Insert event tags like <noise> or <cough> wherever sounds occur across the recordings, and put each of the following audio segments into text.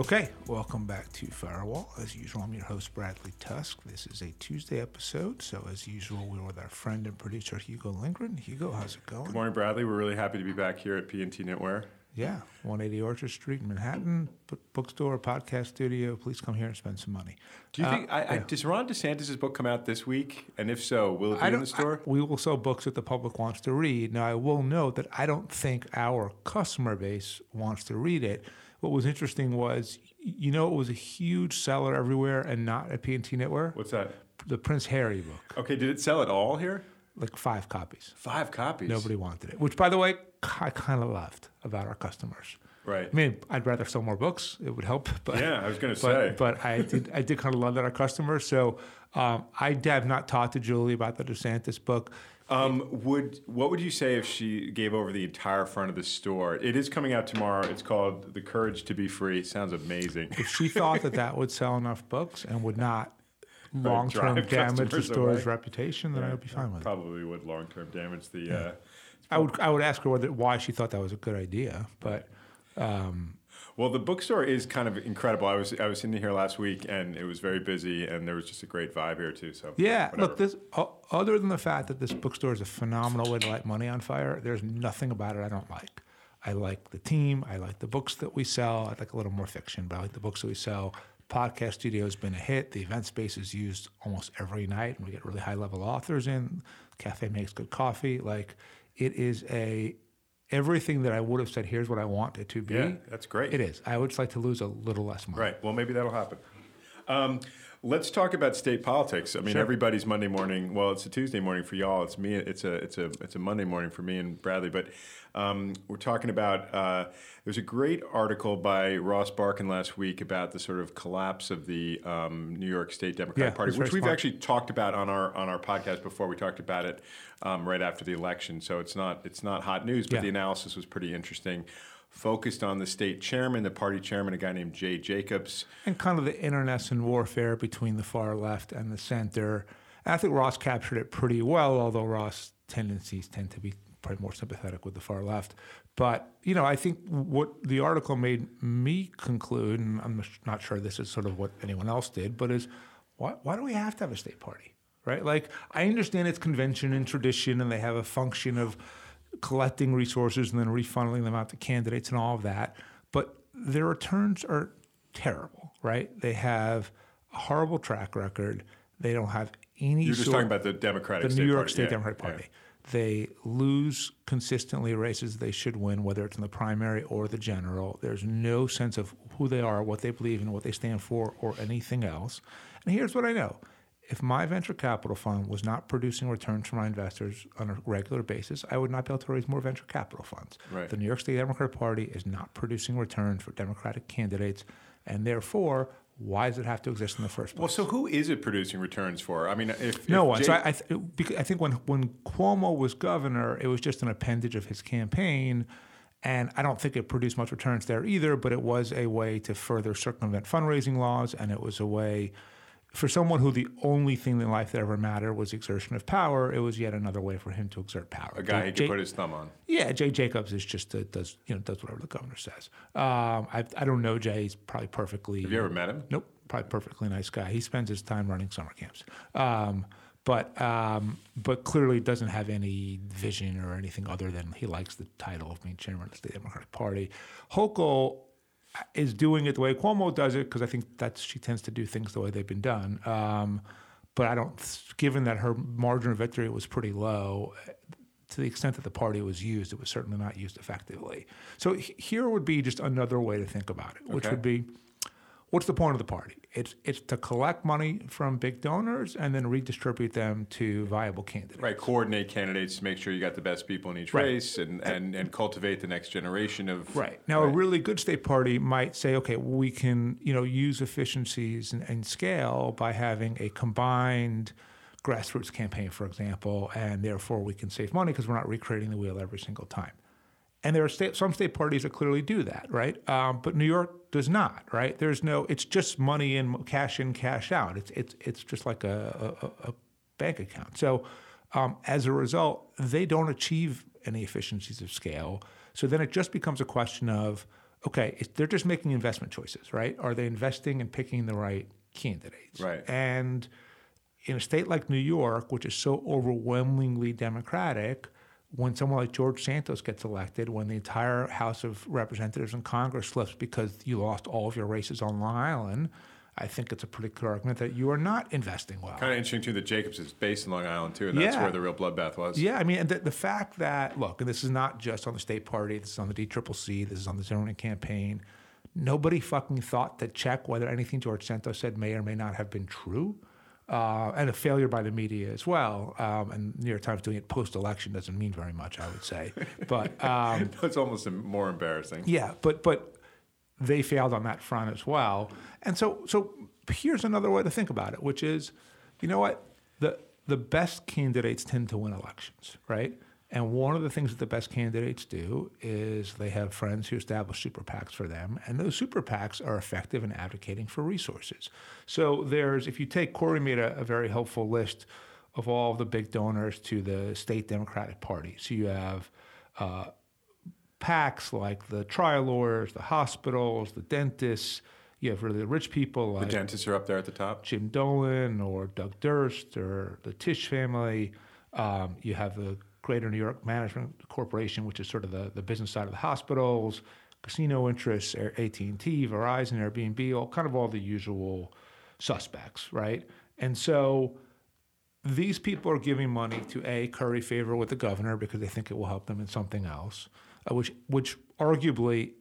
Okay, welcome back to Firewall. As usual, I'm your host, Bradley Tusk. This is a Tuesday episode, so as usual, we're with our friend and producer, Hugo Lindgren. Hugo, how's it going? Good morning, Bradley. We're really happy to be back here at P&T Knitwear. Yeah, 180 Orchard Street in Manhattan, bookstore, podcast studio. Please come here and spend some money. Do you uh, think, I, I, does Ron DeSantis' book come out this week? And if so, will it be in the store? I, we will sell books that the public wants to read. Now, I will note that I don't think our customer base wants to read it what was interesting was, you know, it was a huge seller everywhere and not at P&T Knitwear. What's that? The Prince Harry book. Okay, did it sell at all here? Like five copies. Five copies. Nobody wanted it. Which, by the way, I kind of loved about our customers. Right. I mean, I'd rather sell more books. It would help. But yeah, I was going to say. But I did. I did kind of love that our customers. So um, I have not talked to Julie about the DeSantis book. Um, would what would you say if she gave over the entire front of the store? It is coming out tomorrow. It's called "The Courage to Be Free." Sounds amazing. If she thought that that would sell enough books and would not <laughs> long term damage the store's away. reputation, then yeah, I would be fine with probably it. Probably would long term damage the. Yeah. Uh, I would I would ask her whether, why she thought that was a good idea, but. Um, well, the bookstore is kind of incredible. I was I was in here last week, and it was very busy, and there was just a great vibe here too. So yeah, whatever. look, this other than the fact that this bookstore is a phenomenal way to light money on fire, there's nothing about it I don't like. I like the team. I like the books that we sell. I like a little more fiction, but I like the books that we sell. Podcast studio has been a hit. The event space is used almost every night, and we get really high level authors in. Cafe makes good coffee. Like it is a everything that I would have said, here's what I want it to be. Yeah, that's great. It is. I would just like to lose a little less money. Right. Well, maybe that'll happen. Um, let's talk about state politics. I mean, sure. everybody's Monday morning. Well, it's a Tuesday morning for y'all. It's me. It's a it's a it's a Monday morning for me and Bradley. But um, we're talking about. Uh, there's a great article by Ross Barkan last week about the sort of collapse of the um, New York State Democratic yeah, Party, which we've smart. actually talked about on our on our podcast before. We talked about it um, right after the election, so it's not it's not hot news, but yeah. the analysis was pretty interesting focused on the state chairman, the party chairman, a guy named Jay Jacobs. And kind of the internecine warfare between the far left and the center. I think Ross captured it pretty well, although Ross' tendencies tend to be probably more sympathetic with the far left. But, you know, I think what the article made me conclude, and I'm not sure this is sort of what anyone else did, but is why, why do we have to have a state party? Right? Like, I understand it's convention and tradition, and they have a function of collecting resources and then refunneling them out to candidates and all of that. But their returns are terrible, right? They have a horrible track record. They don't have any. You're just sort, talking about the Democratic, the New York Party. State yeah. Democratic Party. Yeah. They lose consistently races they should win, whether it's in the primary or the general. There's no sense of who they are, what they believe in, what they stand for, or anything else. And here's what I know if my venture capital fund was not producing returns for my investors on a regular basis, I would not be able to raise more venture capital funds. Right. The New York State Democratic Party is not producing returns for Democratic candidates, and therefore, why does it have to exist in the first place? Well, so who is it producing returns for? I mean, if no if one. Jay- so I, I, th- I think when when Cuomo was governor, it was just an appendage of his campaign. And I don't think it produced much returns there either, but it was a way to further circumvent fundraising laws, and it was a way for someone who the only thing in life that ever mattered was exertion of power, it was yet another way for him to exert power. A guy he could put his thumb on. Yeah, Jay Jacobs is just a, does you know does whatever the governor says. Um, I, I don't know Jay. He's probably perfectly. Have you ever met him? Nope. Probably perfectly nice guy. He spends his time running summer camps. Um, but um, but clearly doesn't have any vision or anything other than he likes the title of being chairman of the State Democratic Party. Hochul is doing it the way Cuomo does it because I think that she tends to do things the way they've been done. Um, but I don't, given that her margin of victory was pretty low, to the extent that the party was used, it was certainly not used effectively. So here would be just another way to think about it, which okay. would be what's the point of the party? It's it's to collect money from big donors and then redistribute them to viable candidates. Right, coordinate candidates to make sure you got the best people in each right. race and, and, and cultivate the next generation of Right. Now right. a really good state party might say, okay, we can, you know, use efficiencies and, and scale by having a combined grassroots campaign, for example, and therefore we can save money because we're not recreating the wheel every single time. And there are state, some state parties that clearly do that, right? Um, but New York does not, right? There's no, it's just money in, cash in, cash out. It's it's it's just like a, a, a bank account. So um, as a result, they don't achieve any efficiencies of scale. So then it just becomes a question of okay, they're just making investment choices, right? Are they investing and picking the right candidates? Right. And in a state like New York, which is so overwhelmingly Democratic, when someone like George Santos gets elected, when the entire House of Representatives and Congress slips because you lost all of your races on Long Island, I think it's a pretty clear argument that you are not investing well. Kind of interesting too that Jacobs is based in Long Island too, and that's Yeah. where the real bloodbath was. Yeah, I mean, the, the fact that look, and this is not just on the state party. This is on the DCCC. This is on the Zimmerman campaign. Nobody fucking thought to check whether anything George Santos said may or may not have been true, uh, and a failure by the media as well. Um, and New York Times doing it post-election doesn't mean very much, I would say. But <laughs> um, it's almost more embarrassing. yeah, but but they failed on that front as well. And so so here's another way to think about it, which is, you know what? The the best candidates tend to win elections, right? And one of the things that the best candidates do is they have friends who establish super PACs for them, and those super PACs are effective in advocating for resources. So there's, if you take Corey made a, a very helpful list of all of the big donors to the state Democratic Party. So you have uh, PACs like the trial lawyers, the hospitals, the dentists. You have really the rich people The dentists are up there at the top. Jim Dolan or Doug Durst or the Tisch family. Um, you have the Greater New York Management Corporation, which is sort of the, the business side of the hospitals, casino interests, AT and T, Verizon, Airbnb, all kind of all the usual suspects, right? And so these people are giving money to a curry favor with the governor because they think it will help them in something else, uh, which which arguably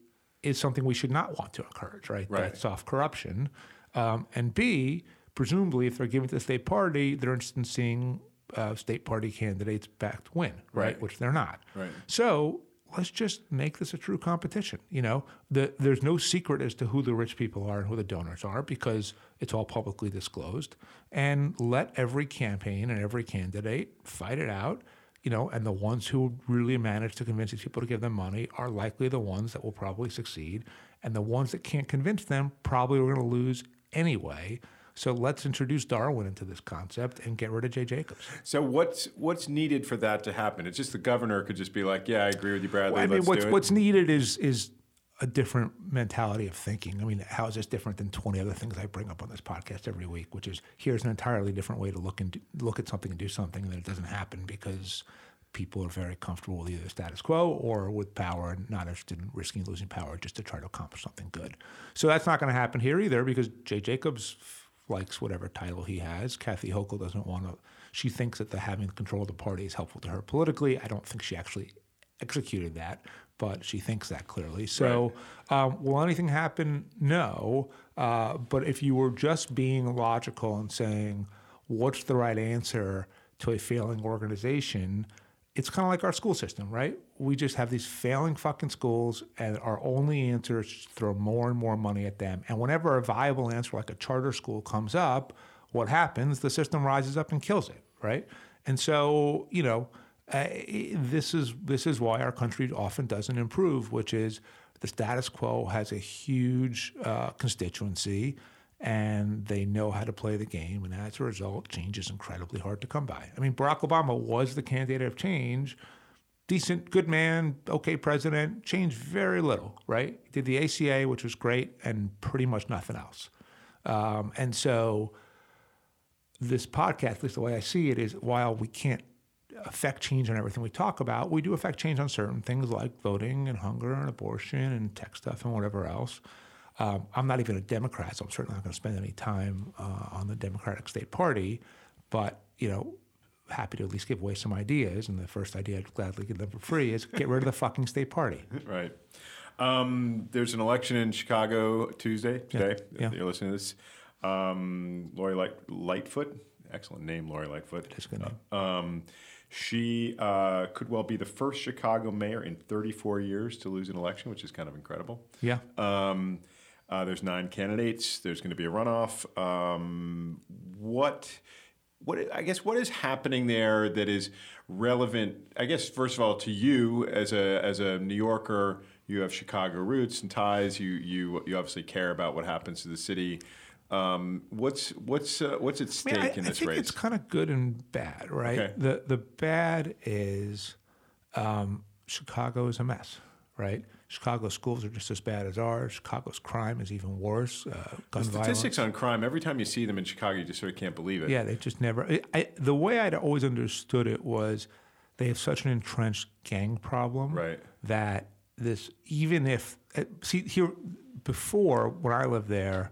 is something we should not want to encourage, right? Right. That soft corruption, um, and B, presumably, if they're giving to the state party, they're interested in seeing uh, state party candidates backed win, right? Right. Which they're not. Right. So let's just make this a true competition. You know, the, there's no secret as to who the rich people are and who the donors are because it's all publicly disclosed. And let every campaign and every candidate fight it out. You know, and the ones who really manage to convince these people to give them money are likely the ones that will probably succeed. And the ones that can't convince them probably are going to lose anyway. So let's introduce Darwin into this concept and get rid of Jay Jacobs. So what's what's needed for that to happen? It's just the governor could just be like, "Yeah, I agree with you, Bradley. Well, I mean, what's do it." what's needed is is a different mentality of thinking. I mean, how is this different than twenty other things I bring up on this podcast every week? Which is here's an entirely different way to look and do, look at something and do something, and then it doesn't happen because people are very comfortable with either the status quo or with power and not interested in risking losing power just to try to accomplish something good. So that's not going to happen here either because Jay Jacobs likes whatever title he has. Kathy Hochul doesn't want to. She thinks that the having control of the party is helpful to her politically. I don't think she actually executed that, but she thinks that clearly. So, um, will anything happen? No. Uh, but if you were just being logical and saying, what's the right answer to a failing organization? It's kind of like our school system, right? We just have these failing fucking schools, and our only answer is to throw more and more money at them. And whenever a viable answer like a charter school comes up, what happens? The system rises up and kills it, right? And so, you know, uh, this is this is why our country often doesn't improve, which is the status quo has a huge uh, constituency, and they know how to play the game, and as a result, change is incredibly hard to come by. I mean, Barack Obama was the candidate of change, decent, good man, okay president, changed very little, right? Did the ACA, which was great, and pretty much nothing else. Um, and so, this podcast, at least the way I see it, is while we can't affect change on everything we talk about, we do affect change on certain things like voting and hunger and abortion and tech stuff and whatever else. Um, I'm not even a Democrat, so I'm certainly not going to spend any time uh, on the Democratic State Party. But you know, happy to at least give away some ideas. And the first idea I'd gladly give them for free is get rid of the fucking state party. <laughs> Right. Um, there's an election in Chicago Tuesday, today. Yeah. You're listening to this. Um, Lori Light, Lightfoot, excellent name, Lori Lightfoot. It's a good name. Um, she uh, could well be the first Chicago mayor in 34 years to lose an election, which is kind of incredible. Yeah. Um, uh, there's nine candidates. There's going to be a runoff. Um, what, what I guess what is happening there that is relevant? I guess first of all to you as a as a New Yorker, you have Chicago roots and ties. You you you obviously care about what happens to the city. Um, what's what's uh, what's at stake I, mean, I, in I this think race? it's kind of good and bad, right? Okay. The the bad is um, Chicago is a mess, right? Chicago schools are just as bad as ours. Chicago's crime is even worse. Uh, the statistics violence. on crime, every time you see them in Chicago, you just sort of can't believe it. Yeah, they just never. I, I, the way I'd always understood it was they have such an entrenched gang problem right. that this, even if, uh, see, here, before when I lived there,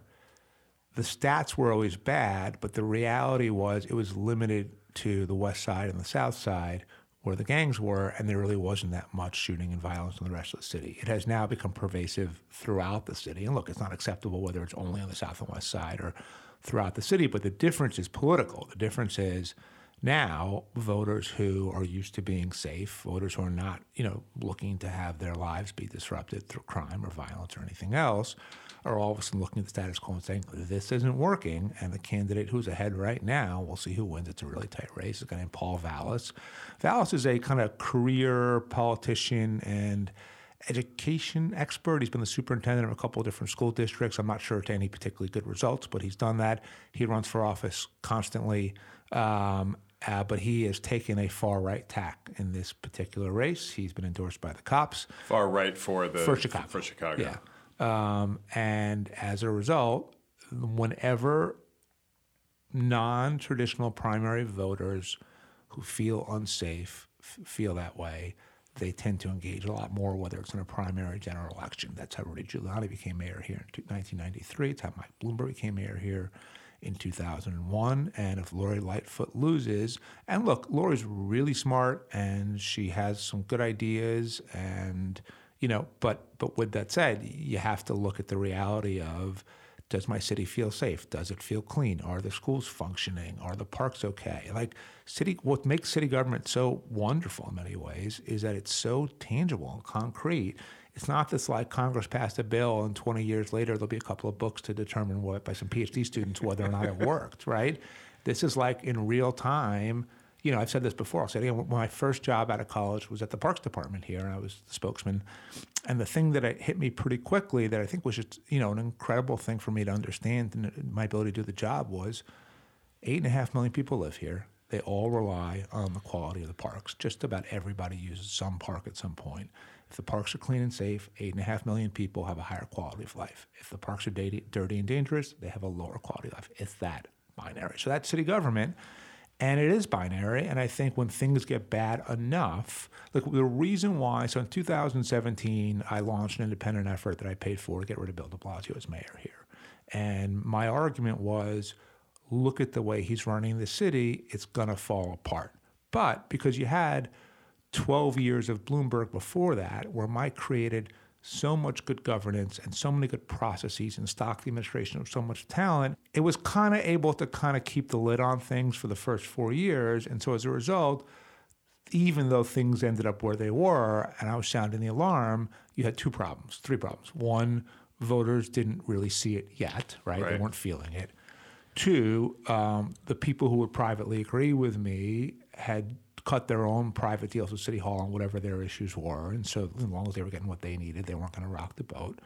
the stats were always bad, but the reality was it was limited to the west side and the south side where the gangs were, and there really wasn't that much shooting and violence in the rest of the city. It has now become pervasive throughout the city. And look, it's not acceptable whether it's only on the south and west side or throughout the city, but the difference is political. The difference is now voters who are used to being safe, voters who are not, you know, looking to have their lives be disrupted through crime or violence or anything else, are all of a sudden looking at the status quo and saying, this isn't working. And the candidate who's ahead right now, we'll see who wins. It's a really tight race. It's a guy named Paul Vallas. Vallas is a kind of career politician and education expert. He's been the superintendent of a couple of different school districts. I'm not sure to any particularly good results, but he's done that. He runs for office constantly. Um, uh, but he has taken a far right tack in this particular race. He's been endorsed by the cops. Far right for the for Chicago. For Chicago. Yeah. Um, and as a result, whenever non traditional primary voters who feel unsafe f- feel that way, they tend to engage a lot more, whether it's in a primary general election. That's how Rudy Giuliani became mayor here in 1993. It's how Mike Bloomberg became mayor here in 2001. And if Lori Lightfoot loses, and look, Lori's really smart and she has some good ideas and you know, but but with that said, you have to look at the reality of does my city feel safe? Does it feel clean? Are the schools functioning? Are the parks okay? Like city, what makes city government so wonderful in many ways is that it's so tangible and concrete. It's not this like Congress passed a bill and 20 years later there'll be a couple of books to determine what by some PhD students whether or not it <laughs> worked, right? This is like in real time you know, I've said this before. I'll say it again. My first job out of college was at the Parks Department here, and I was the spokesman. And the thing that hit me pretty quickly, that I think was just you know an incredible thing for me to understand and uh, my ability to do the job was, eight and a half million people live here. They all rely on the quality of the parks. Just about everybody uses some park at some point. If the parks are clean and safe, eight and a half million people have a higher quality of life. If the parks are dirty, and dangerous, they have a lower quality of life. It's that binary. So that city government and it is binary. And I think when things get bad enough, like the reason why, so in 2017, I launched an independent effort that I paid for to get rid of Bill de Blasio as mayor here. And my argument was look at the way he's running the city, it's going to fall apart. But because you had 12 years of Bloomberg before that, where Mike created so much good governance and so many good processes and stock the administration of so much talent, it was kind of able to kind of keep the lid on things for the first four years. And so as a result, even though things ended up where they were, and I was sounding the alarm, you had two problems, three problems. One, voters didn't really see it yet, right? right. They weren't feeling it. Two, um, the people who would privately agree with me had cut their own private deals with City Hall on whatever their issues were. And so, as long as they were getting what they needed, they weren't going to rock the boat.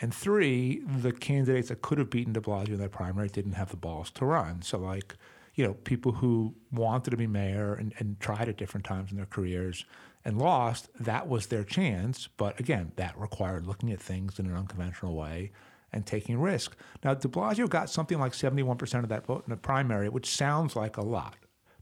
And three, the candidates that could have beaten de Blasio in that primary didn't have the balls to run. So, like, you know, people who wanted to be mayor and, and tried at different times in their careers and lost, that was their chance. But again, that required looking at things in an unconventional way and taking risk. Now, de Blasio got something like 71% of that vote in the primary, which sounds like a lot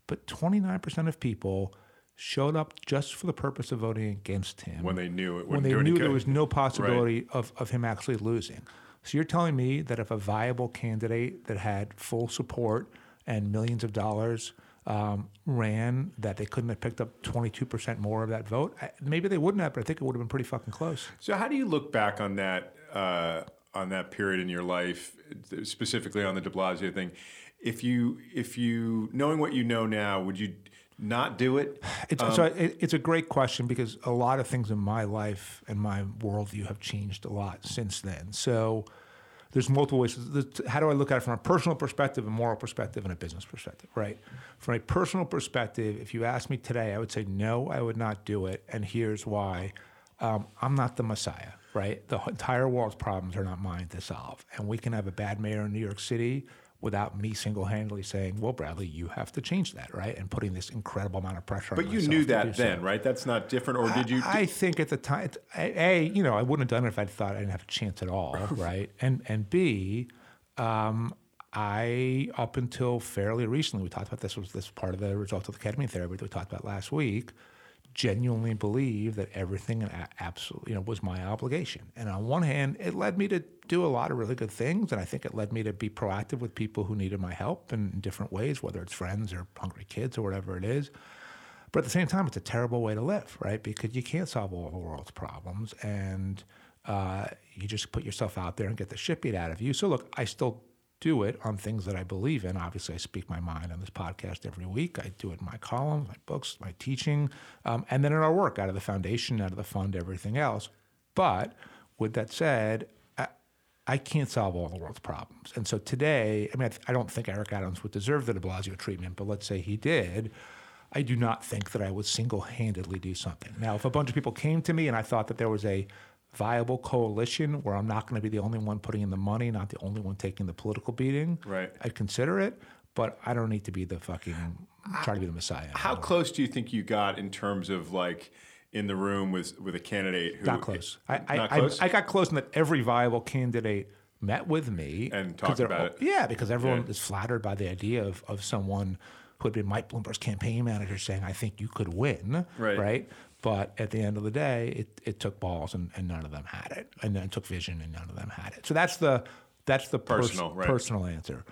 but 29% of people showed up just for the purpose of voting against him. When they knew it When they knew there was no possibility right. of, of him actually losing. So you're telling me that if a viable candidate that had full support and millions of dollars um, ran, that they couldn't have picked up 22% more of that vote? Maybe they wouldn't have, but I think it would have been pretty fucking close. So how do you look back on that uh, on that period in your life, specifically on the De Blasio thing? If you if you knowing what you know now, would you not do it? It's, um, so it, it's a great question because a lot of things in my life and my worldview have changed a lot since then. So there's multiple ways. How do I look at it from a personal perspective, a moral perspective, and a business perspective? Right. From a personal perspective, if you ask me today, I would say no, I would not do it, and here's why. Um, I'm not the Messiah, right? The entire world's problems are not mine to solve, and we can have a bad mayor in New York City without me single-handedly saying, "Well, Bradley, you have to change that," right? And putting this incredible amount of pressure. On myself. But you knew that so. then, right? That's not different, or did you? I think at the time, a, you know, I wouldn't have done it if I thought I didn't have a chance at all, <laughs> right? And and b, um, I up until fairly recently, we talked about this was this part of the result of the ketamine therapy that we talked about last week. Genuinely believe that everything absolutely, you know, was my obligation. And on one hand, it led me to do a lot of really good things, and I think it led me to be proactive with people who needed my help in different ways, whether it's friends or hungry kids or whatever it is. But at the same time, it's a terrible way to live, right? Because you can't solve all the world's problems, and uh, you just put yourself out there and get the shit beat out of you. So look, I still do it on things that I believe in. Obviously, I speak my mind on this podcast every week. I do it in my columns, my books, my teaching, um, and then in our work out of the foundation, out of the fund, everything else. But with that said, I, can't solve all the world's problems. And so today, I mean, I, I don't think Eric Adams would deserve the de Blasio treatment, but let's say he did. I do not think that I would single handedly do something. Now, if a bunch of people came to me and I thought that there was a viable coalition where I'm not going to be the only one putting in the money, not the only one taking the political beating, Right. I'd consider it, but I don't need to be the fucking, try to be the messiah. How close do you think you got in terms of like in the room with with a candidate who Not close. I, I, not I- close? I, got close in that every viable candidate met with me and talked about it. Yeah, because everyone Yeah. is flattered by the idea of, of someone who had been Mike Bloomberg's campaign manager saying, "I think you could win." Right. But at the end of the day, it, it took balls and, and none of them had it, and then it took vision and none of them had it. So that's the that's the pers- Personal, right. personal answer.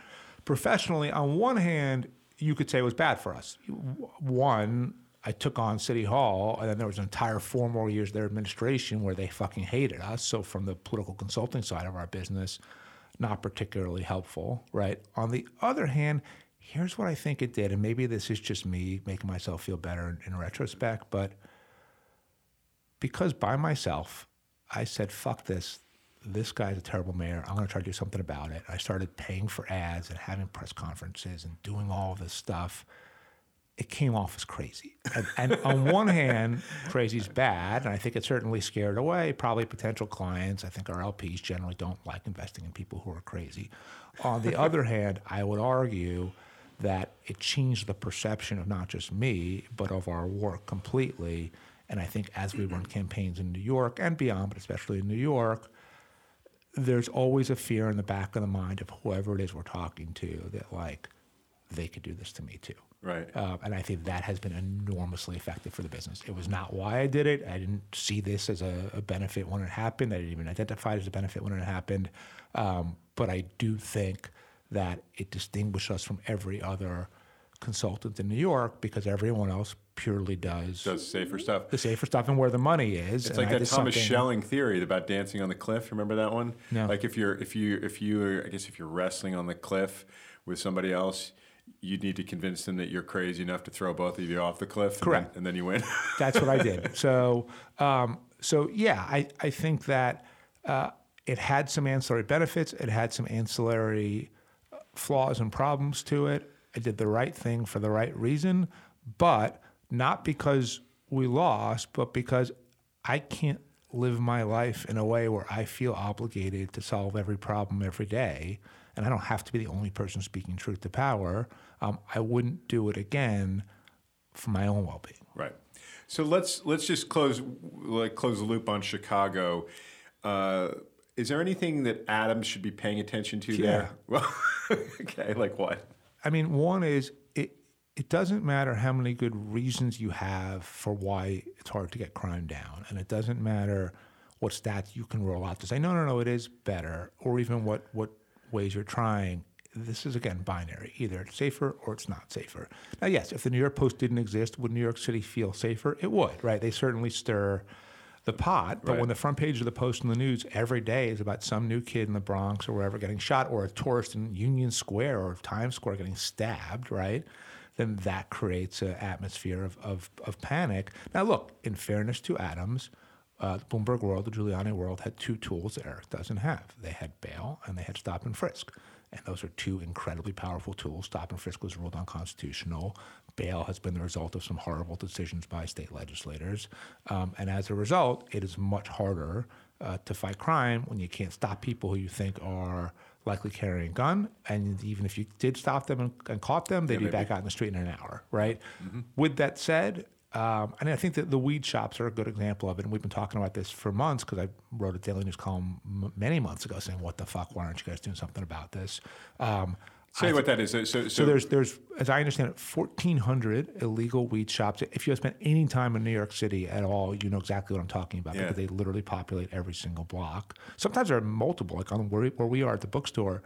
Professionally, on one hand, you could say it was bad for us. One, I took on City Hall, and then there was an entire four more years of their administration where they fucking hated us. So from the political consulting side of our business, not particularly helpful, right? On the other hand, here's what I think it did, and maybe this is just me making myself feel better in, in retrospect, but because by myself, I said, fuck this. This guy's a terrible mayor. I'm going to try to do something about it. I started paying for ads and having press conferences and doing all this stuff. It came off as crazy. And, and on one hand, crazy's bad, and I think it certainly scared away probably potential clients. I think our LPs generally don't like investing in people who are crazy. On the other <laughs> hand, I would argue that it changed the perception of not just me, but of our work completely. And I think as we run campaigns in New York and beyond, but especially in New York, there's always a fear in the back of the mind of whoever it is we're talking to that, like, they could do this to me too. Right. Uh, and I think that has been enormously effective for the business. It was not why I did it. I didn't see this as a, a benefit when it happened. I didn't even identify it as a benefit when it happened. Um, but I do think that it distinguished us from every other consultant in New York because everyone else purely does, does safer stuff. the safer stuff and where the money is. It's like I that Thomas Schelling theory about dancing on the cliff. Remember that one? No. Like if you're if you if you I guess if you're wrestling on the cliff with somebody else, you need to convince them that you're crazy enough to throw both of you off the cliff. and Correct. then- and then you win. <laughs> That's what I did. So, um, so yeah, I, I think that uh, it had some ancillary benefits. It had some ancillary uh, flaws and problems to it. I did the right thing for the right reason, but not because we lost, but because I can't live my life in a way where I feel obligated to solve every problem every day. And I don't have to be the only person speaking truth to power. Um, I wouldn't do it again for my own well being. Right. So let's let's just close like close the loop on Chicago. Uh, is there anything that Adams should be paying attention to there? <laughs> Well, okay, like what? I mean, one is it. It doesn't matter how many good reasons you have for why it's hard to get crime down, and it doesn't matter what stats you can roll out to say no, no, no, it is better, or even what what ways you're trying. This is again binary. Either it's safer or it's not safer. Now, yes, if the New York Post didn't exist, would New York City feel safer? It would, right? They certainly stir the pot. But Right. when the front page of the Post in the news every day is about some new kid in the Bronx or wherever getting shot, or a tourist in Union Square or Times Square getting stabbed, right? Then that creates an atmosphere of, of, of panic. Now, look, in fairness to Adams, uh, the Bloomberg world, the Giuliani world, had two tools that Eric doesn't have. They had bail and they had stop and frisk. And those are two incredibly powerful tools. Stop and frisk was ruled unconstitutional. Bail has been the result of some horrible decisions by state legislators. Um, and as a result, it is much harder uh, to fight crime when you can't stop people who you think are likely carrying a gun. And even if you did stop them and, and caught them, they'd Yeah, be maybe. back out in the street in an hour, right? With that said, um, and I think that the weed shops are a good example of it. And we've been talking about this for months because I wrote a Daily News column m- many months ago saying, "What the fuck? Why aren't you guys doing something about this?" Um, Say what that is. So, so, so there's, there's, as I understand it, 1,400 illegal weed shops. If you have spent any time in New York City at all, you know exactly what I'm talking about Yeah. because they literally populate every single block. Sometimes there are multiple. Like on where, we- where we are at the bookstore,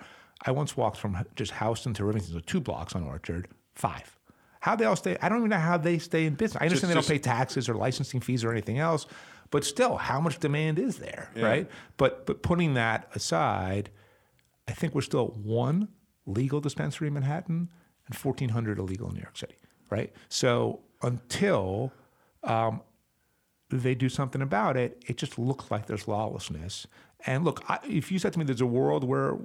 I once walked from just Houston to Rivington, so two blocks on Orchard, five. How they all stay? I don't even know how they stay in business. I understand Just- they don't pay taxes or licensing fees or anything else, but still, how much demand is there, Yeah. right? But but putting that aside, I think we're still one legal dispensary in Manhattan and 1,400 illegal in New York City, right? So until um, they do something about it, it just looks like there's lawlessness. And look, I, if you said to me there's a world where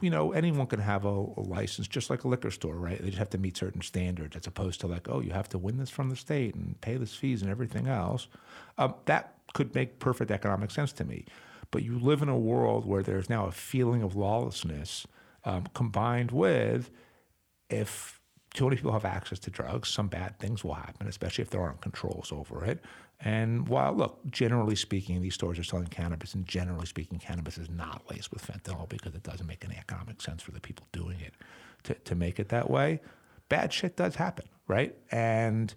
you know anyone can have a, a license, just like a liquor store, right? They just have to meet certain standards, as opposed to like, oh, you have to win this from the state and pay this fees and everything else. Um, that could make perfect economic sense to me. But you live in a world where there's now a feeling of lawlessness um, combined with if too many people have access to drugs, some bad things will happen, especially if there aren't controls over it. And while, look, generally speaking, these stores are selling cannabis, and generally speaking, cannabis is not laced with fentanyl because it doesn't make any economic sense for the people doing it to, to make it that way. Bad shit does happen, right? And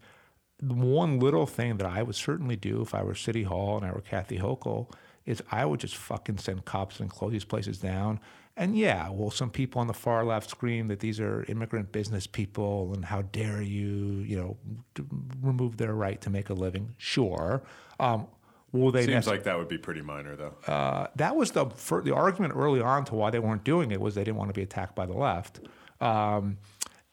one little thing that I would certainly do if I were City Hall and I were Kathy Hochul is I would just fucking send cops and close these places down. And yeah, well, some people on the far left scream that these are immigrant business people and how dare you, you know, remove their right to make a living. Sure. Um, will they seems nec- like that would be pretty minor, though. uh, that was the the argument early on to why they weren't doing it was they didn't want to be attacked by the left. Um,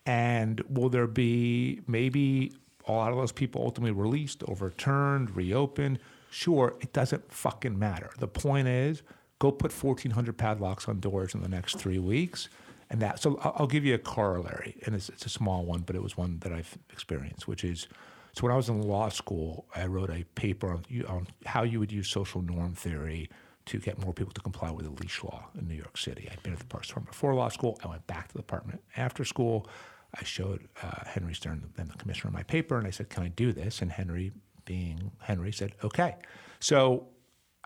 and will there be maybe a lot of those people ultimately released, overturned, reopened? Sure, it doesn't fucking matter. The point is, go put 1,400 padlocks on doors in the next three weeks. And that, so I'll, give you a corollary, and it's, it's a small one, but it was one that I've experienced, which is so when I was in law school, I wrote a paper on, on how you would use social norm theory to get more people to comply with the leash law in New York City. I'd been at the Parks Department before law school. I went back to the department after school. I showed uh, Henry Stern, then the commissioner, my paper, and I said, "Can I do this?" And Henry, being Henry, said, "Okay." So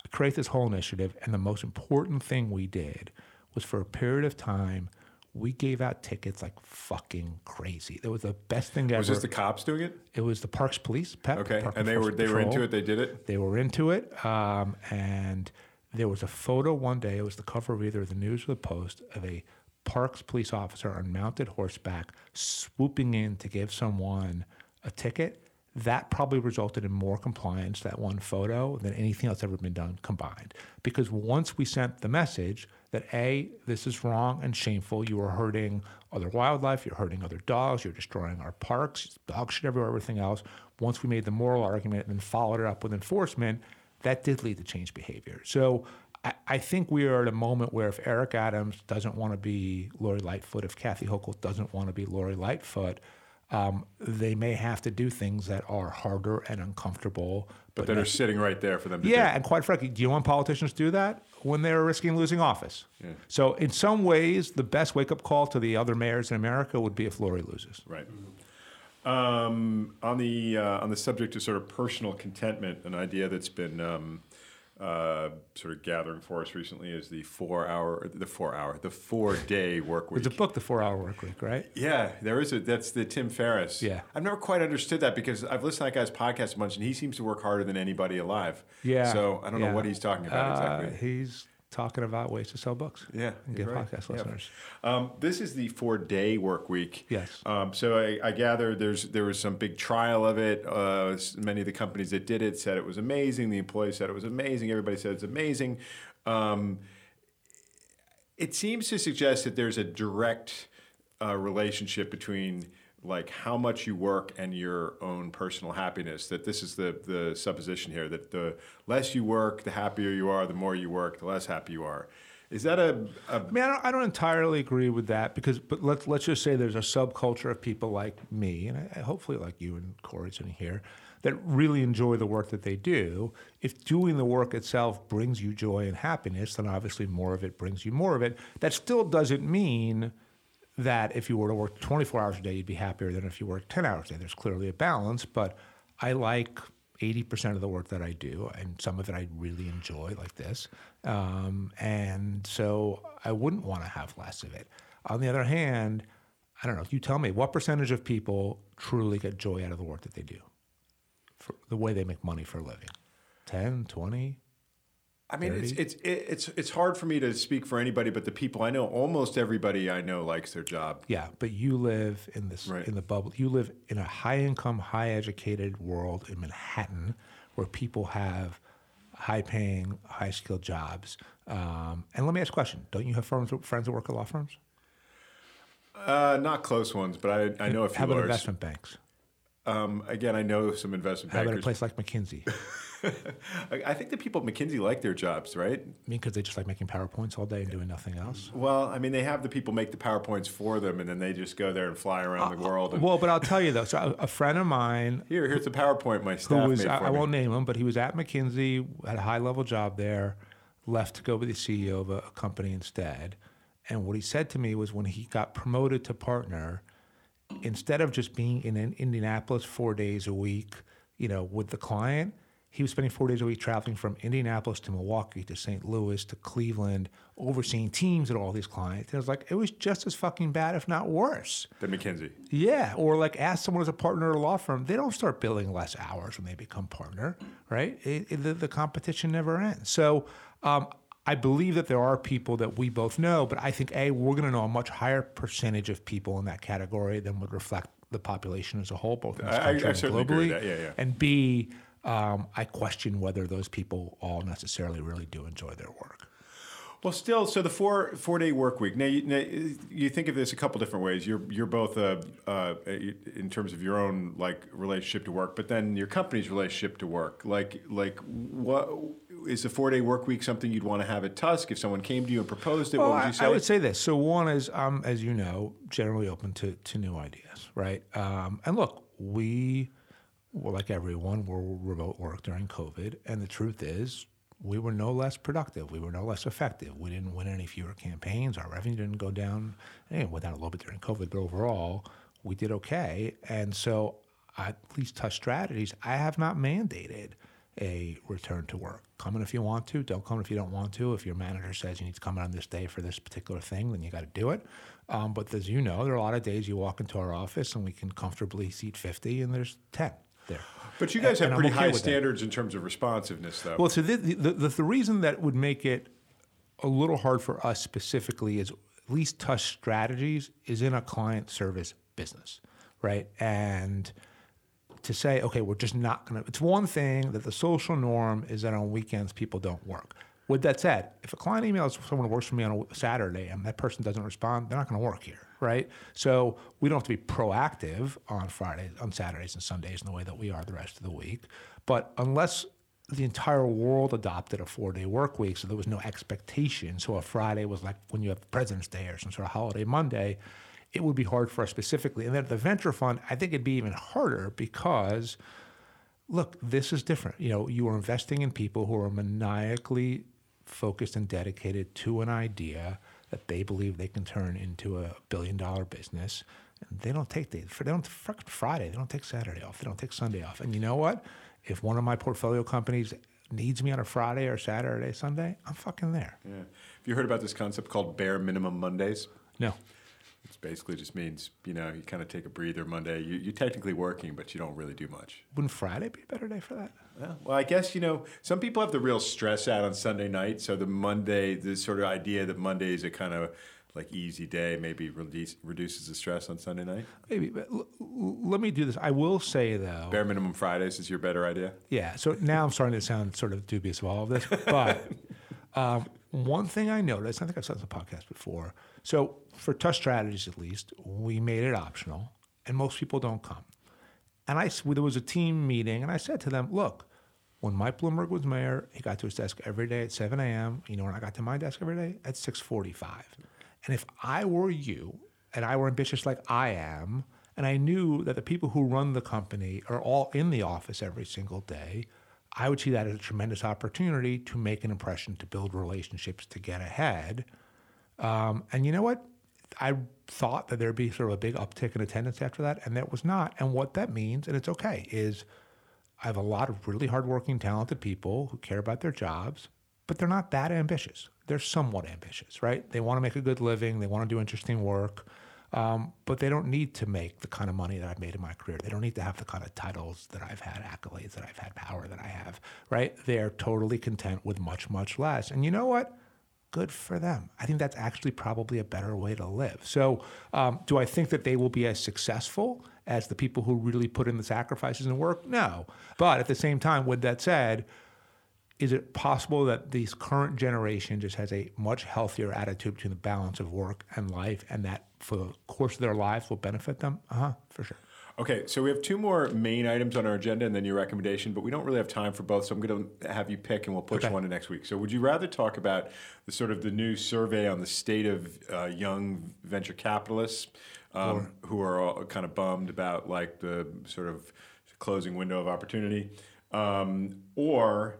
I create this whole initiative, and the most important thing we did was for a period of time. We gave out tickets like fucking crazy. That was the best thing ever. Was this the cops doing it? It was the Parks Police, PEP. Okay, Park and they were they were into it. They did it. They were into it, um, and there was a photo one day. It was the cover of either the News or the Post of a Parks police officer on mounted horseback swooping in to give someone a ticket. That probably resulted in more compliance that one photo than anything else ever been done combined. Because once we sent the message that a this is wrong and shameful, you are hurting other wildlife, you're hurting other dogs, you're destroying our parks, dog shit everywhere, everything else. Once we made the moral argument and then followed it up with enforcement, that did lead to change behavior. So I, I think we are at a moment where if Eric Adams doesn't want to be Lori Lightfoot, if Kathy Hochul doesn't want to be Lori Lightfoot, um, they may have to do things that are harder and uncomfortable. But that are sitting right there for them to Yeah, do. and quite frankly, do you want politicians to do that when they're risking losing office? Yeah. So, in some ways, the best wake up call to the other mayors in America would be if Lori loses. Right. Um, on the uh, on the subject of sort of personal contentment, an idea that's been um, uh, sort of gathering for us recently is the four hour, the four hour, the four day <laughs> work week. There's a book, The Four Hour Work Week, right? Yeah, there is a. That's the Tim Ferriss. Yeah. I've never quite understood that because I've listened to that guy's podcast a bunch, and he seems to work harder than anybody alive. Yeah. So I don't yeah. know what he's talking about Uh, exactly. he's talking about ways to sell books. Yeah, and get right. podcast Yeah. listeners. Um, this is the four-day work week. Yes. Um, so I, I gather there's there was some big trial of it. Uh, many of the companies that did it said it was amazing. The employees said it was amazing. Everybody said it's amazing. Um, it seems to suggest that there's a direct uh, relationship between like how much you work and your own personal happiness. That this is the the supposition here that the less you work, the happier you are. The more you work, the less happy you are. Is that a, a I mean, I don't, I don't entirely agree with that because, but let's let's just say there's a subculture of people like me, and I, hopefully like you and Corey sitting here, that really enjoy the work that they do. If doing the work itself brings you joy and happiness, then obviously more of it brings you more of it. That still doesn't mean that if you were to work 24 hours a day, you'd be happier than if you worked 10 hours a day. There's clearly a balance, but I like 80% of the work that I do, and some of it I really enjoy, like this. Um, and so I wouldn't want to have less of it. On the other hand, I don't know, you tell me, what percentage of people truly get joy out of the work that they do? For the way they make money for a living? 10, 20? I mean, it's it's it's it's hard for me to speak for anybody, but the people I know, almost everybody I know likes their job. Yeah, but you live in this right. in the bubble. You live in a high income, high educated world in Manhattan, where people have high paying, high skilled jobs. Um, and let me ask a question: Don't you have firms, friends that work at law firms? Uh, not close ones, but I, I know a few. How about investment banks? Um, again, I know some investment How bankers. How about a place like McKinsey? <laughs> <laughs> I think the people at McKinsey like their jobs, right? I mean, because they just like making PowerPoints all day and doing nothing else? Well, I mean, they have the people make the PowerPoints for them, and then they just go there and fly around uh, the world. And... Well, but I'll tell you, though. So a, a friend of mine... Here, here's the PowerPoint my staff was, made I, for I me. won't name him, but he was at McKinsey, had a high-level job there, left to go be the CEO of a, a company instead. And what he said to me was when he got promoted to partner, instead of just being in Indianapolis four days a week, you know, with the client – he was spending four days a week traveling from Indianapolis to Milwaukee to St. Louis to Cleveland, overseeing teams at all these clients. And it was like, it was just as fucking bad, if not worse. Than McKinsey. Yeah. Or like ask someone as a partner at a law firm, they don't start billing less hours when they become partner, right? It, it, the, the, competition never ends. So um, I believe that there are people that we both know, but I think, A, we're going to know a much higher percentage of people in that category than would reflect the population as a whole, both in this country I, I and globally. That. Yeah, yeah. And B, um, I question whether those people all necessarily really do enjoy their work. Well, still, so the four four day work week. Now you, now, you think of this a couple different ways. You're you're both uh, uh, in terms of your own like relationship to work, but then your company's relationship to work. Like like what is the four day work week something you'd want to have at Tusk if someone came to you and proposed it? Well, what would you say? I, I would say this. So one is, um, as you know, generally open to to new ideas, right? Um, and look, we like everyone, were remote work during COVID. And the truth is, we were no less productive. We were no less effective. We didn't win any fewer campaigns. Our revenue didn't go down. It went down a little bit during COVID, but overall, we did okay. And so, at least Tusk Strategies, I have not mandated a return to work. Come in if you want to. Don't come if you don't want to. If your manager says you need to come in on this day for this particular thing, then you got to do it. Um, but as you know, there are a lot of days you walk into our office and we can comfortably seat 50 and there's 10 there. But you guys and, have pretty okay high standards that. in terms of responsiveness, though. Well, so the, the, the, the, reason that would make it a little hard for us specifically is at least Tusk Strategies is in a client service business, right? And to say, okay, we're just not going to, it's one thing that the social norm is that on weekends people don't work. With that said, if a client emails someone who works for me on a Saturday and that person doesn't respond, they're not going to work here, right? So we don't have to be proactive on Fridays, on Saturdays and Sundays in the way that we are the rest of the week. But unless the entire world adopted a four-day work week, so there was no expectation. So a Friday was like when you have President's Day or some sort of holiday Monday, it would be hard for us specifically. And then at the venture fund, I think it'd be even harder because look, this is different. You know, you are investing in people who are maniacally focused and dedicated to an idea that they believe they can turn into a billion dollar business. And they don't take the they don't Friday, they don't take Saturday off, they don't take Sunday off. And you know what? If one of my portfolio companies needs me on a Friday or Saturday, Sunday, I'm fucking there. Yeah. Have you heard about this concept called bare minimum Mondays? No. Basically just means, you know, you kind of take a breather Monday. You, you're technically working, but you don't really do much. Wouldn't Friday be a better day for that? Yeah. Well, I guess, you know, some people have the real stress out on Sunday night. So the Monday, the sort of idea that Monday is a kind of like easy day maybe reduce, reduces the stress on Sunday night? Maybe. But l- let me do this. I will say, though. Bare minimum Fridays is your better idea? Yeah. So now I'm starting to sound sort of dubious of all of this. But <laughs> um, one thing I noticed, I think I've said this on the podcast before. So for Tusk Strategies, at least, we made it optional. and most people don't come. And I, there was a team meeting, and I said to them, look, when Mike Bloomberg was mayor, he got to his desk every day at 7 a.m. You know when I got to my desk every day? At 6.45. And if I were you, and I were ambitious like I am, and I knew that the people who run the company are all in the office every single day, I would see that as a tremendous opportunity to make an impression, to build relationships, to get ahead. Um, and you know what? I thought that there'd be sort of a big uptick in attendance after that, and that was not. And what that means, and it's okay, is I have a lot of really hardworking, talented people who care about their jobs, but they're not that ambitious. They're somewhat ambitious, right? They want to make a good living, they want to do interesting work. Um, but they don't need to make the kind of money that I've made in my career. They don't need to have the kind of titles that I've had, accolades that I've had, power that I have, right? They're totally content with much, much less. And you know what? Good for them. I think that's actually probably a better way to live. So, um, do I think that they will be as successful as the people who really put in the sacrifices and work? No. But at the same time, with that said, is it possible that this current generation just has a much healthier attitude between the balance of work and life, and that for the course of their lives will benefit them? Uh huh, for sure. Okay, so we have two more main items on our agenda and then your recommendation, but we don't really have time for both, so I'm going to have you pick and we'll push okay. one to next week. So, would you rather talk about the sort of the new survey on the state of uh, young venture capitalists um, who are all kind of bummed about like the sort of closing window of opportunity, um, or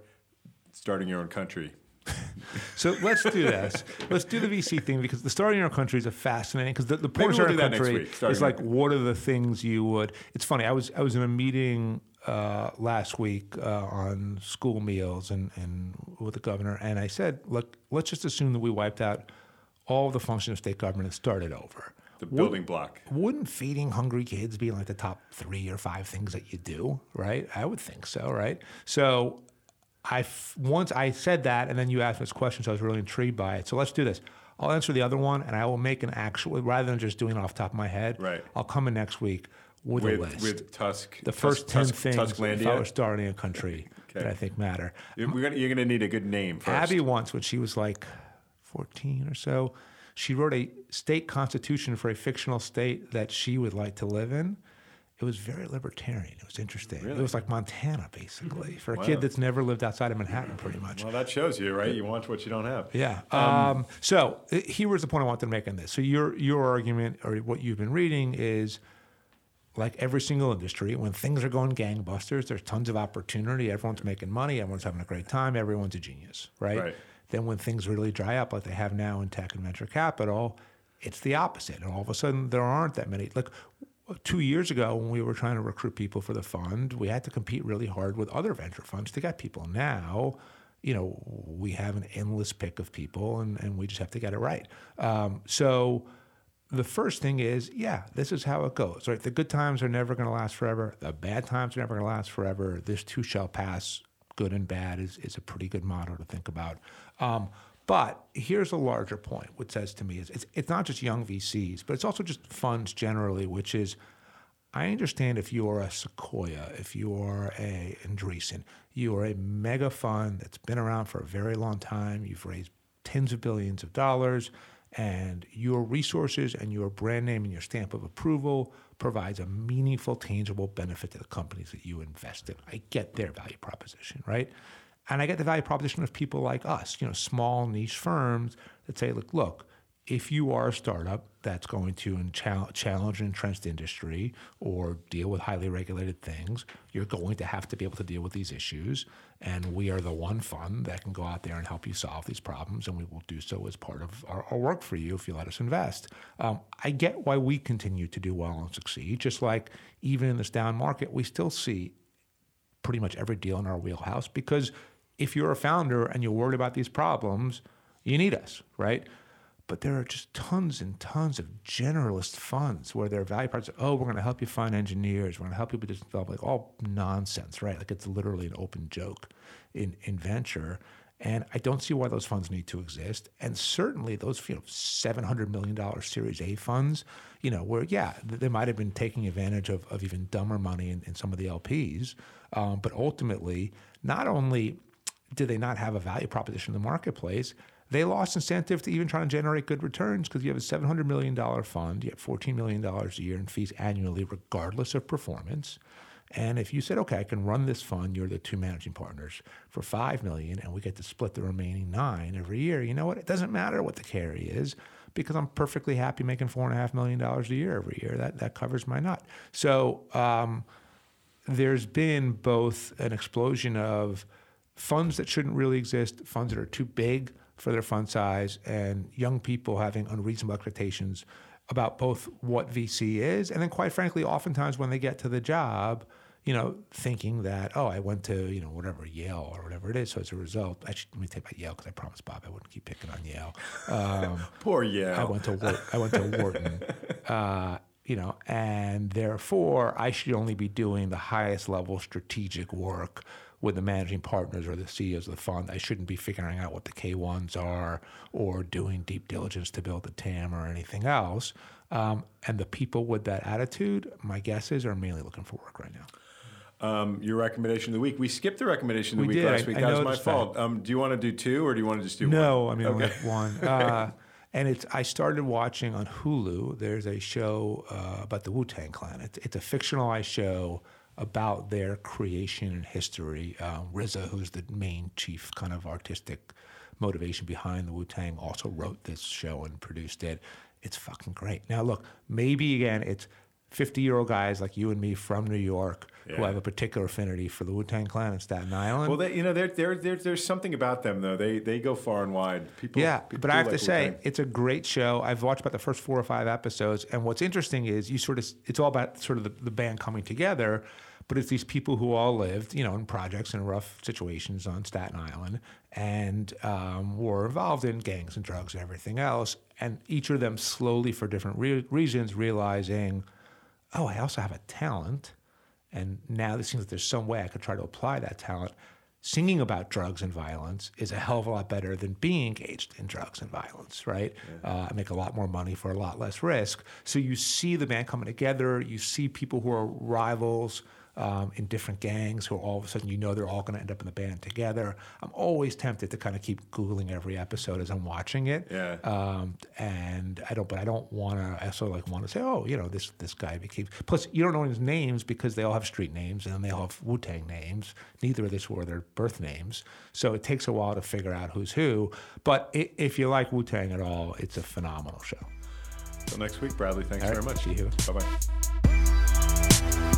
starting your own country? <laughs> so let's do this. Let's do the VC thing because the starting your own country is a fascinating because the, the point of starting a country is like what are the things you would. It's funny. I was I was in a meeting uh, last week uh, on school meals and, and with the governor, and I said, look, let's just assume that we wiped out all the function of state government and started over. The building would, block. Wouldn't feeding hungry kids be like the top three or five things that you do, right? I would think so, right? So I once I said that, and then you asked this question, so I was really intrigued by it. So let's do this. I'll answer the other one, and I will make an actual rather than just doing it off the top of my head. Right. I'll come in next week with, with a list with Tusk. The first ten Tusk, things if I was starting a country okay. <laughs> that I think matter. You're gonna, you're gonna need a good name first. Abby once, when she was like fourteen or so, she wrote a state constitution for a fictional state that she would like to live in it was very libertarian. It was interesting. Really? It was like Montana, basically, for a wow. kid that's never lived outside of Manhattan, pretty much. Well, that shows you, right? You want what you don't have. Yeah. Um, um, so here was the point I wanted to make on this. So your your argument, or what you've been reading, is like every single industry, when things are going gangbusters, there's tons of opportunity. Everyone's making money. Everyone's having a great time. Everyone's a genius, right? right. Then when things really dry up, like they have now in tech and venture capital, it's the opposite. And all of a sudden, there aren't that many. Like two years ago when we were trying to recruit people for the fund, we had to compete really hard with other venture funds to get people. Now, you know, we have an endless pick of people and, and we just have to get it right. Um, so the first thing is, yeah, this is how it goes. Right? The good times are never going to last forever. The bad times are never going to last forever. This too shall pass. Good and bad is, is a pretty good motto to think about. Um, but here's a larger point, which says to me is it's, it's not just young VCs, but it's also just funds generally, which is I understand if you are a Sequoia, if you are a Andreessen, you are a mega fund that's been around for a very long time, you've raised tens of billions of dollars, and your resources and your brand name and your stamp of approval provides a meaningful, tangible benefit to the companies that you invest in. I get their value proposition, right? And I get the value proposition of people like us, you know, small niche firms that say, look, look, if you are a startup that's going to challenge an entrenched industry or deal with highly regulated things, you're going to have to be able to deal with these issues. And we are the one fund that can go out there and help you solve these problems. And we will do so as part of our, our work for you if you let us invest. Um, I get why we continue to do well and succeed, just like even in this down market, we still see pretty much every deal in our wheelhouse because if you're a founder and you're worried about these problems, you need us, right? But there are just tons and tons of generalist funds where their value proposition, oh, we're going to help you find engineers, we're going to help you development, like all nonsense, right? Like it's literally an open joke in, in venture. And I don't see why those funds need to exist. And certainly those you know, $700 million Series A funds, you know, where, yeah, they might have been taking advantage of, of even dumber money in, in some of the LPs. Um, but ultimately, not only did they not have a value proposition in the marketplace? they lost incentive to even try to generate good returns because you have a $700 million fund, you have $14 million a year in fees annually, regardless of performance. And if you said, okay, I can run this fund, you're the two managing partners for five million, and we get to split the remaining nine every year. You know what? It doesn't matter what the carry is because I'm perfectly happy making four and a half million dollars a year every year. That that covers my nut. So um, there's been both an explosion of funds that shouldn't really exist, funds that are too big for their fund size, and young people having unreasonable expectations about both what VC is, and then quite frankly, oftentimes when they get to the job, you know, thinking that oh, I went to you know whatever Yale or whatever it is. So as a result, actually, let me take about Yale because I promised Bob I wouldn't keep picking on Yale. Um, <laughs> Poor Yale. I went to I went to Wharton. <laughs> Uh, you know, and therefore I should only be doing the highest level strategic work with the managing partners or the CEOs of the fund. I shouldn't be figuring out what the K1s are or doing deep diligence to build the TAM or anything else. Um, and the people with that attitude, my guess is, are mainly looking for work right now. Um, your recommendation of the week. We skipped the recommendation of the We week did. last week. I that was my fault. Um, do you want to do two or do you want to just do No, one? No, I mean, have one. <laughs> Uh, and it's I started watching on Hulu. There's a show uh, about the Wu Tang Clan. It's, it's a fictionalized show about their creation and history. Uh, who's the main chief kind of artistic motivation behind the Wu Tang, also wrote this show and produced it. It's fucking great. Now, look, maybe again, it's 50 year old guys like you and me from New York who have a particular affinity for the Wu Tang Clan in Staten Island. Well, they, you know, there, there, there, there's something about them though. They, they go far and wide. People, Yeah, people but I have like to say, Wu-Tang. it's a great show. I've watched about the first four or five episodes, and what's interesting is you sort of it's all about sort of the, the band coming together, but it's these people who all lived, you know, in projects and rough situations on Staten Island, and um, were involved in gangs and drugs and everything else, and each of them slowly, for different re- reasons, realizing, oh, I also have a talent. And now it seems like there's some way I could try to apply that talent. Singing about drugs and violence is a hell of a lot better than being engaged in drugs and violence, right? Uh, I make a lot more money for a lot less risk. So you see the band coming together. You see people who are rivals um, in different gangs who all of a sudden you know they're all going to end up in the band together. I'm always tempted to kind of keep googling every episode as I'm watching it. Yeah. Um, and I don't, but I don't want to. I also like want to say, oh, you know, this this guy became. Plus, you don't know his names because they all have street names and they all have Wu Tang names. Neither of this were their birth names, so it takes a while to figure out who's who. But i if you like Wu Tang at all, it's a phenomenal show. Till next week, Bradley. Thanks right, very much. see you. Bye bye.